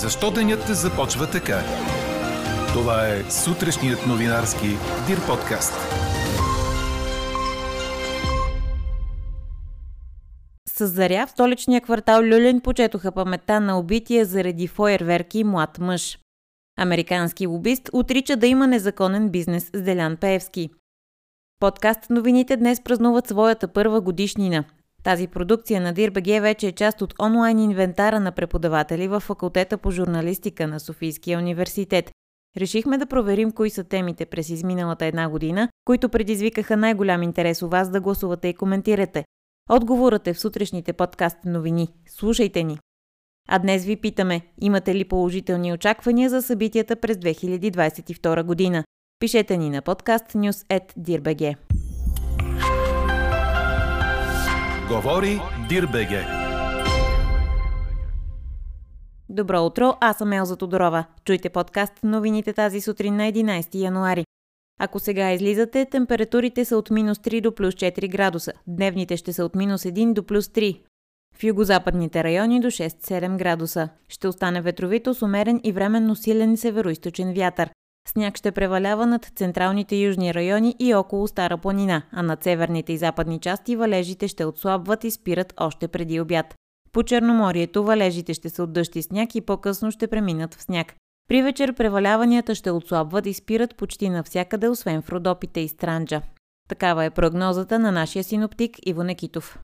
Защо денят започва така? Това е сутрешният новинарски Дир подкаст. С заря в столичния квартал Люлин почетоха паметта на убития заради фойерверки млад мъж. Американски лобист отрича да има незаконен бизнес с Делян Пеевски. Подкаст новините днес празнуват своята първа годишнина. Тази продукция на DIRBG вече е част от онлайн инвентара на преподаватели в факултета по журналистика на Софийския университет. Решихме да проверим кои са темите през изминалата една година, които предизвикаха най-голям интерес у вас да гласувате и коментирате. Отговорът е в сутрешните подкаст новини. Слушайте ни! А днес ви питаме, имате ли положителни очаквания за събитията през 2022 година? Пишете ни на подкаст Говори Дирбеге. Добро утро, аз съм Елза Тодорова. Чуйте подкаст новините тази сутрин на 11 януари. Ако сега излизате, температурите са от минус 3 до плюс 4 градуса. Дневните ще са от минус 1 до плюс 3. В югозападните райони до 6-7 градуса. Ще остане ветровито с умерен и временно силен североисточен вятър. Сняг ще превалява над централните южни райони и около Стара планина, а над северните и западни части валежите ще отслабват и спират още преди обяд. По Черноморието валежите ще са от дъжд и сняг и по-късно ще преминат в сняг. При вечер преваляванията ще отслабват и спират почти навсякъде, освен в Родопите и Странджа. Такава е прогнозата на нашия синоптик Иво Некитов.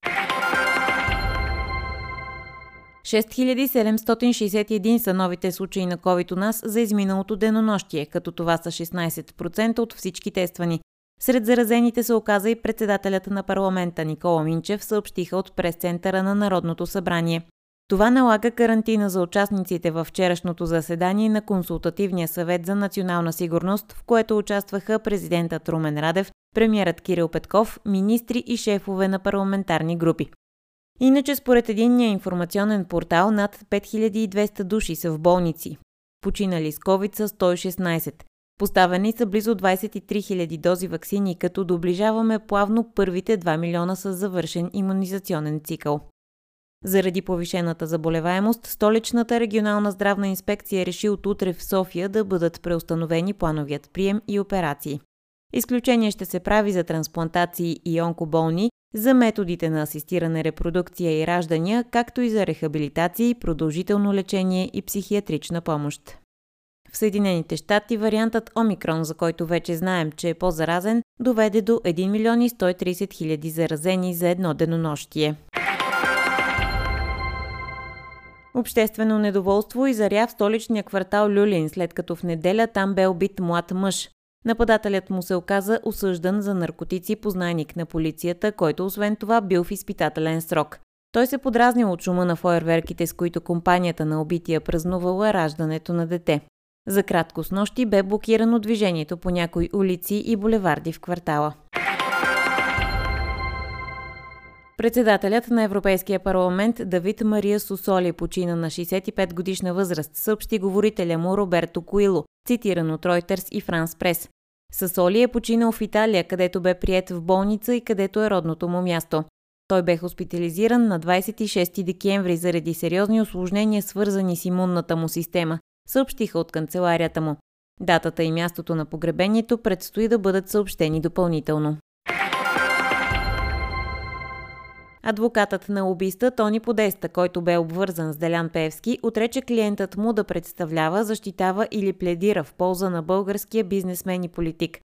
6761 са новите случаи на COVID у нас за изминалото денонощие, като това са 16% от всички тествани. Сред заразените се оказа и председателят на парламента Никола Минчев, съобщиха от прес-центъра на Народното събрание. Това налага карантина за участниците във вчерашното заседание на Консултативния съвет за национална сигурност, в което участваха президентът Румен Радев, премьерът Кирил Петков, министри и шефове на парламентарни групи. Иначе според единния информационен портал над 5200 души са в болници. Починали с COVID са 116. Поставени са близо 23 000 дози вакцини, като доближаваме плавно първите 2 милиона с завършен иммунизационен цикъл. Заради повишената заболеваемост, столичната регионална здравна инспекция реши от утре в София да бъдат преустановени плановият прием и операции. Изключение ще се прави за трансплантации и онкоболни, за методите на асистиране репродукция и раждания, както и за рехабилитации, продължително лечение и психиатрична помощ. В Съединените щати вариантът Омикрон, за който вече знаем, че е по-заразен, доведе до 1 милион и 130 хиляди заразени за едно денонощие. Обществено недоволство изаря в столичния квартал Люлин, след като в неделя там бе убит млад мъж. Нападателят му се оказа осъждан за наркотици познайник на полицията, който освен това бил в изпитателен срок. Той се подразнил от шума на фойерверките, с които компанията на убития празнувала раждането на дете. За кратко с нощи бе блокирано движението по някои улици и булеварди в квартала. Председателят на Европейския парламент Давид Мария Сосоли почина на 65 годишна възраст, съобщи говорителя му Роберто Куило, цитиран от Reuters и Франс Прес. Сасоли е починал в Италия, където бе прият в болница и където е родното му място. Той бе хоспитализиран на 26 декември заради сериозни осложнения, свързани с имунната му система, съобщиха от канцеларията му. Датата и мястото на погребението предстои да бъдат съобщени допълнително. Адвокатът на убийста Тони Подеста, който бе обвързан с Делян Певски, отрече клиентът му да представлява, защитава или пледира в полза на българския бизнесмен и политик.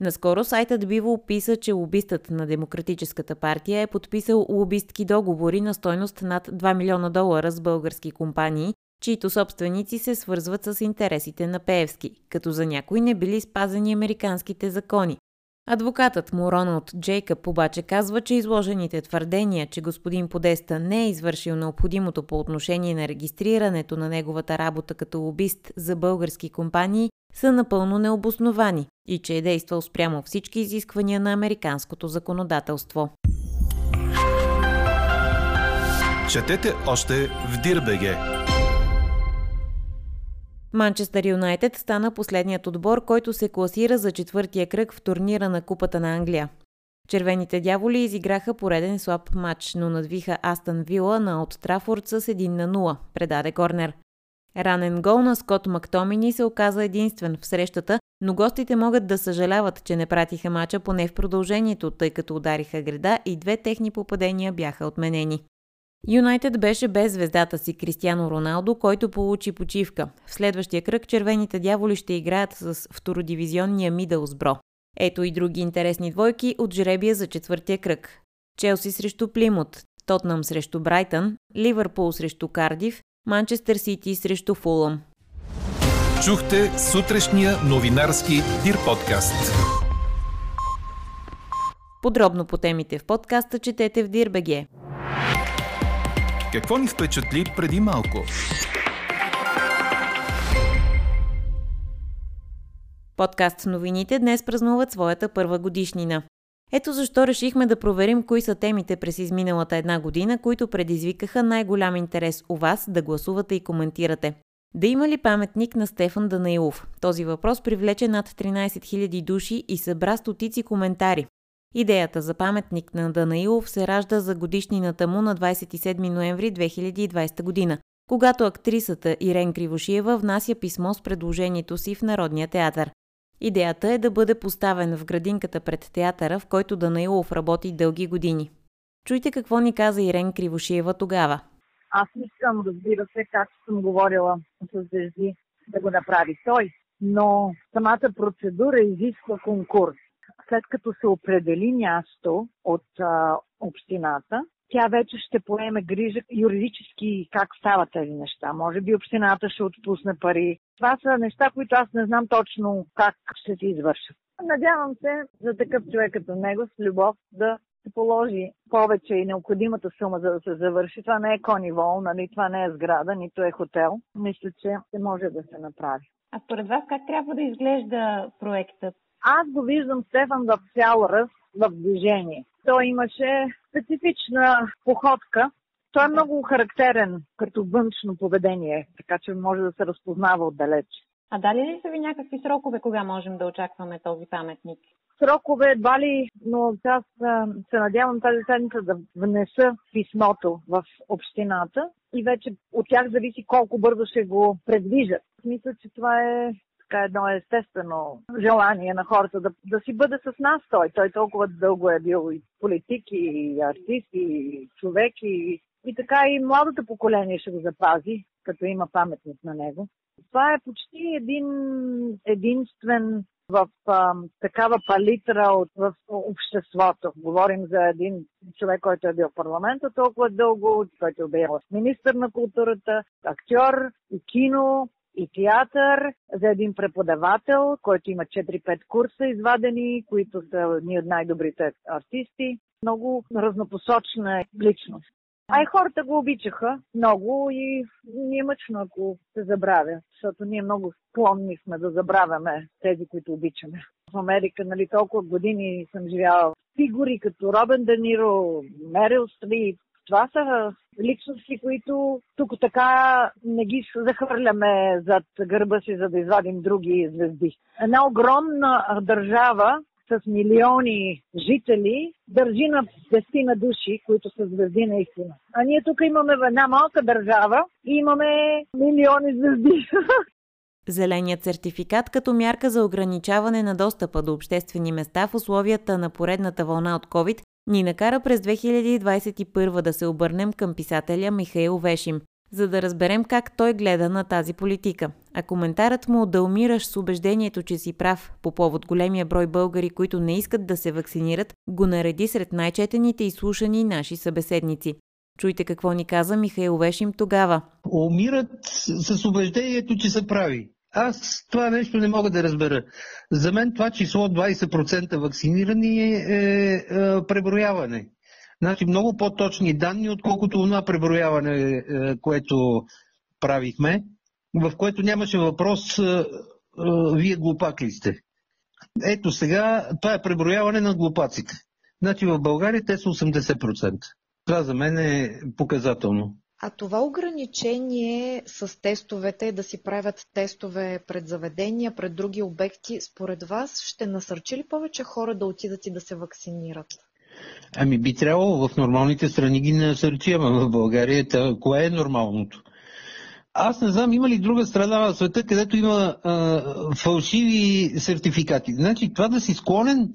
Наскоро сайтът Биво описа, че лобистът на Демократическата партия е подписал лобистки договори на стойност над 2 милиона долара с български компании, чието собственици се свързват с интересите на Пеевски, като за някои не били спазени американските закони. Адвокатът му Роналд Джейкъб обаче казва, че изложените твърдения, че господин Подеста не е извършил необходимото по отношение на регистрирането на неговата работа като лобист за български компании, са напълно необосновани и че е действал спрямо всички изисквания на американското законодателство. Четете още в Дирбеге! Манчестър Юнайтед стана последният отбор, който се класира за четвъртия кръг в турнира на Купата на Англия. Червените дяволи изиграха пореден слаб матч, но надвиха Астън Вила на От Трафорд с 1 на 0, предаде Корнер. Ранен гол на Скот Мактомини се оказа единствен в срещата, но гостите могат да съжаляват, че не пратиха мача поне в продължението, тъй като удариха града и две техни попадения бяха отменени. Юнайтед беше без звездата си Кристиано Роналдо, който получи почивка. В следващия кръг червените дяволи ще играят с втородивизионния Мидълсбро. Ето и други интересни двойки от жребия за четвъртия кръг. Челси срещу Плимут, Тотнам срещу Брайтън, Ливърпул срещу Кардив, Манчестър Сити срещу Фулъм. Чухте сутрешния новинарски Дир подкаст. Подробно по темите в подкаста четете в Дирбеге. Какво ни впечатли преди малко? Подкаст новините днес празнуват своята първа годишнина. Ето защо решихме да проверим кои са темите през изминалата една година, които предизвикаха най-голям интерес у вас да гласувате и коментирате. Да има ли паметник на Стефан Данаилов? Този въпрос привлече над 13 000 души и събра стотици коментари. Идеята за паметник на Данаилов се ражда за годишнината му на 27 ноември 2020 година, когато актрисата Ирен Кривошиева внася писмо с предложението си в Народния театър. Идеята е да бъде поставен в градинката пред театъра, в който Данаилов работи дълги години. Чуйте какво ни каза Ирен Кривошиева тогава. Аз съм, разбира се, как съм говорила с Звезди да го направи той, но самата процедура изисква конкурс. След като се определи място от а, общината, тя вече ще поеме грижа юридически как стават тези неща. Може би общината ще отпусне пари. Това са неща, които аз не знам точно как ще се извършат. Надявам се за такъв човек като него с любов да се положи повече и необходимата сума, за да се завърши. Това не е конивол, нали? това не е сграда, нито е хотел. Мисля, че може да се направи. А според вас как трябва да изглежда проектът? Аз го виждам Стефан в цял ръст в движение. Той имаше специфична походка. Той е много характерен като външно поведение, така че може да се разпознава отдалеч. А дали ли са ви някакви срокове, кога можем да очакваме този паметник? Срокове едва ли, но аз се надявам тази седмица да внеса писмото в общината и вече от тях зависи колко бързо ще го предвижат. Мисля, че това е така едно естествено желание на хората да, да си бъде с нас той. Той толкова дълго е бил и политик, и артист, и човек, и, и така и младото поколение ще го запази, като има паметник на него. Това е почти един единствен в а, такава палитра от, в обществото. Говорим за един човек, който е бил в парламента толкова дълго, който е бил министър на културата, актьор и кино, и театър, за един преподавател, който има 4-5 курса извадени, които са ни от най-добрите артисти. Много разнопосочна личност. А и хората го обичаха много и ни е мъчно, ако се забравя, защото ние много склонни сме да забравяме тези, които обичаме. В Америка, нали, толкова години съм живяла фигури като Робен Даниро, Мерил Стрип, това са личности, които тук така не ги захвърляме зад гърба си, за да извадим други звезди. Една огромна държава с милиони жители държи на десетина души, които са звезди наистина. А ние тук имаме една малка държава и имаме милиони звезди. Зеленият сертификат като мярка за ограничаване на достъпа до обществени места в условията на поредната вълна от COVID ни накара през 2021 да се обърнем към писателя Михаил Вешим, за да разберем как той гледа на тази политика. А коментарът му да умираш с убеждението, че си прав по повод големия брой българи, които не искат да се вакцинират, го нареди сред най-четените и слушани наши събеседници. Чуйте какво ни каза Михаил Вешим тогава. Умират с убеждението, че са прави. Аз това нещо не мога да разбера. За мен това число 20% вакцинирани е, е, е преброяване. Значи много по-точни данни, отколкото това преброяване, е, което правихме, в което нямаше въпрос е, е, вие глупак ли сте. Ето сега, това е преброяване на глупаците. Значи в България те са 80%. Това за мен е показателно. А това ограничение с тестовете, да си правят тестове пред заведения, пред други обекти, според вас ще насърчи ли повече хора да отидат и да се вакцинират? Ами би трябвало в нормалните страни ги насърчи, ама в България та, кое е нормалното? аз не знам има ли друга страна в света, където има а, фалшиви сертификати. Значи това да си склонен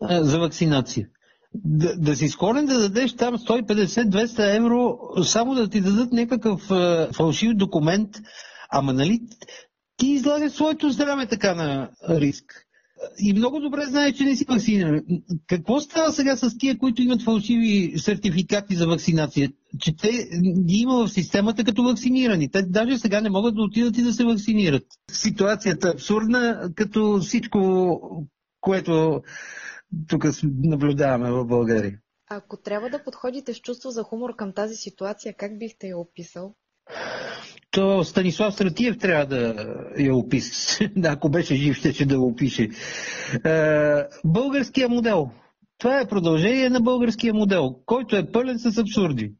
а, за вакцинация. Да, да си склонен да дадеш там 150-200 евро, само да ти дадат някакъв а, фалшив документ, ама нали ти излагаш своето здраве така на риск и много добре знаеш, че не си вакциниран. Какво става сега с тия, които имат фалшиви сертификати за вакцинация? Че те ги има в системата като вакцинирани. Те даже сега не могат да отидат и да се вакцинират. Ситуацията е абсурдна, като всичко, което тук наблюдаваме в България. Ако трябва да подходите с чувство за хумор към тази ситуация, как бихте я описал? то Станислав Стратиев трябва да я опише. Ако беше жив, ще, ще да го опише. Е, българския модел. Това е продължение на българския модел, който е пълен с абсурди.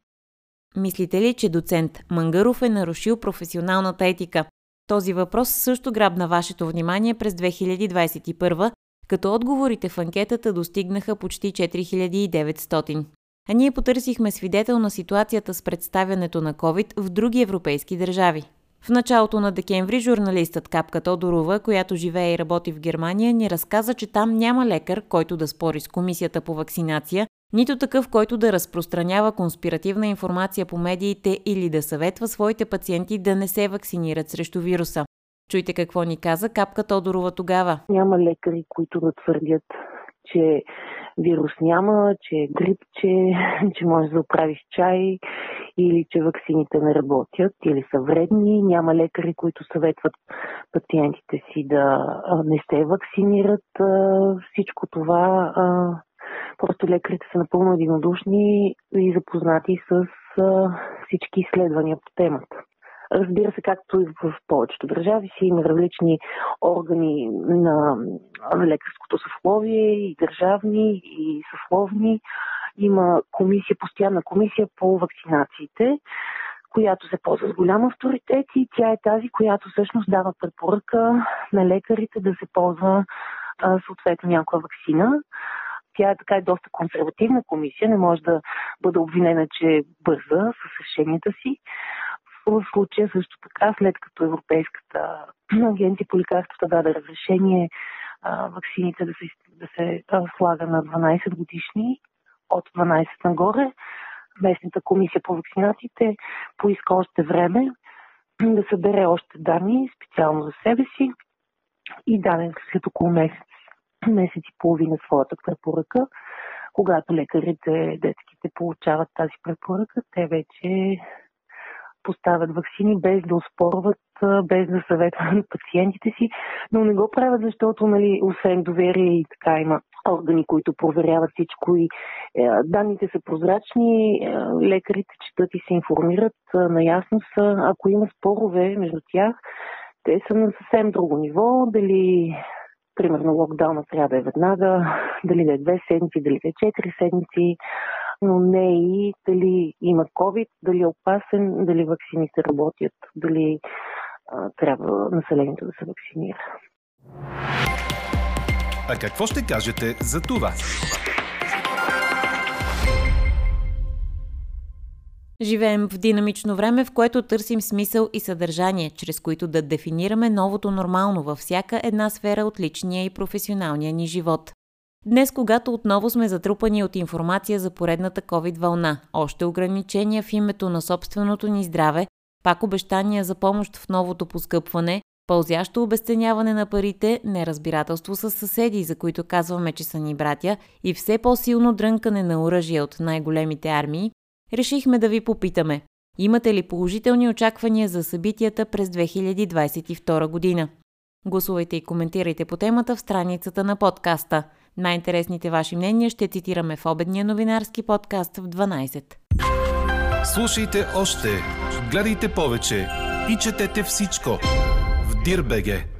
Мислите ли, че доцент Мангаров е нарушил професионалната етика? Този въпрос също грабна вашето внимание през 2021, като отговорите в анкетата достигнаха почти 4900 а ние потърсихме свидетел на ситуацията с представянето на COVID в други европейски държави. В началото на декември журналистът Капка Тодорова, която живее и работи в Германия, ни разказа, че там няма лекар, който да спори с комисията по вакцинация, нито такъв, който да разпространява конспиративна информация по медиите или да съветва своите пациенти да не се вакцинират срещу вируса. Чуйте какво ни каза Капка Тодорова тогава. Няма лекари, които да твърдят, че вирус няма, че е грип, че, че може да оправиш чай или че ваксините не работят или са вредни. Няма лекари, които съветват пациентите си да не се вакцинират. Всичко това просто лекарите са напълно единодушни и запознати с всички изследвания по темата. Разбира се, както и в повечето държави си има различни органи на лекарското съсловие и държавни, и съсловни. Има комисия, постоянна комисия по вакцинациите, която се ползва с голям авторитет и тя е тази, която всъщност дава препоръка на лекарите да се ползва съответно някоя вакцина. Тя е така и доста консервативна комисия, не може да бъде обвинена, че бърза с решенията си. В случая също така, след като Европейската агенция по лекарствата даде разрешение а, вакцините да се, да се а, слага на 12 годишни, от 12 нагоре, местната комисия по вакцинациите поиска още време да събере още данни специално за себе си и даде след около месец, месец и половина своята препоръка. Когато лекарите, детските получават тази препоръка, те вече поставят вакцини без да успорват, без да съветват пациентите си, но не го правят, защото, нали, освен доверие и така има органи, които проверяват всичко и е, данните са прозрачни, е, лекарите четат и се информират, е, наясно са, ако има спорове между тях, те са на съвсем друго ниво, дали примерно локдауна трябва да е веднага, дали да е две седмици, дали да е четири седмици, но не и дали има COVID, дали е опасен, дали вакцините работят, дали а, трябва населението да се вакцинира. А какво ще кажете за това? Живеем в динамично време, в което търсим смисъл и съдържание, чрез които да дефинираме новото нормално във всяка една сфера от личния и професионалния ни живот. Днес, когато отново сме затрупани от информация за поредната COVID вълна, още ограничения в името на собственото ни здраве, пак обещания за помощ в новото поскъпване, пълзящо обесценяване на парите, неразбирателство с съседи, за които казваме, че са ни братя, и все по-силно дрънкане на оръжие от най-големите армии, решихме да ви попитаме. Имате ли положителни очаквания за събитията през 2022 година? Гласувайте и коментирайте по темата в страницата на подкаста – най-интересните ваши мнения ще цитираме в обедния новинарски подкаст в 12. Слушайте още, гледайте повече и четете всичко в Дирбеге.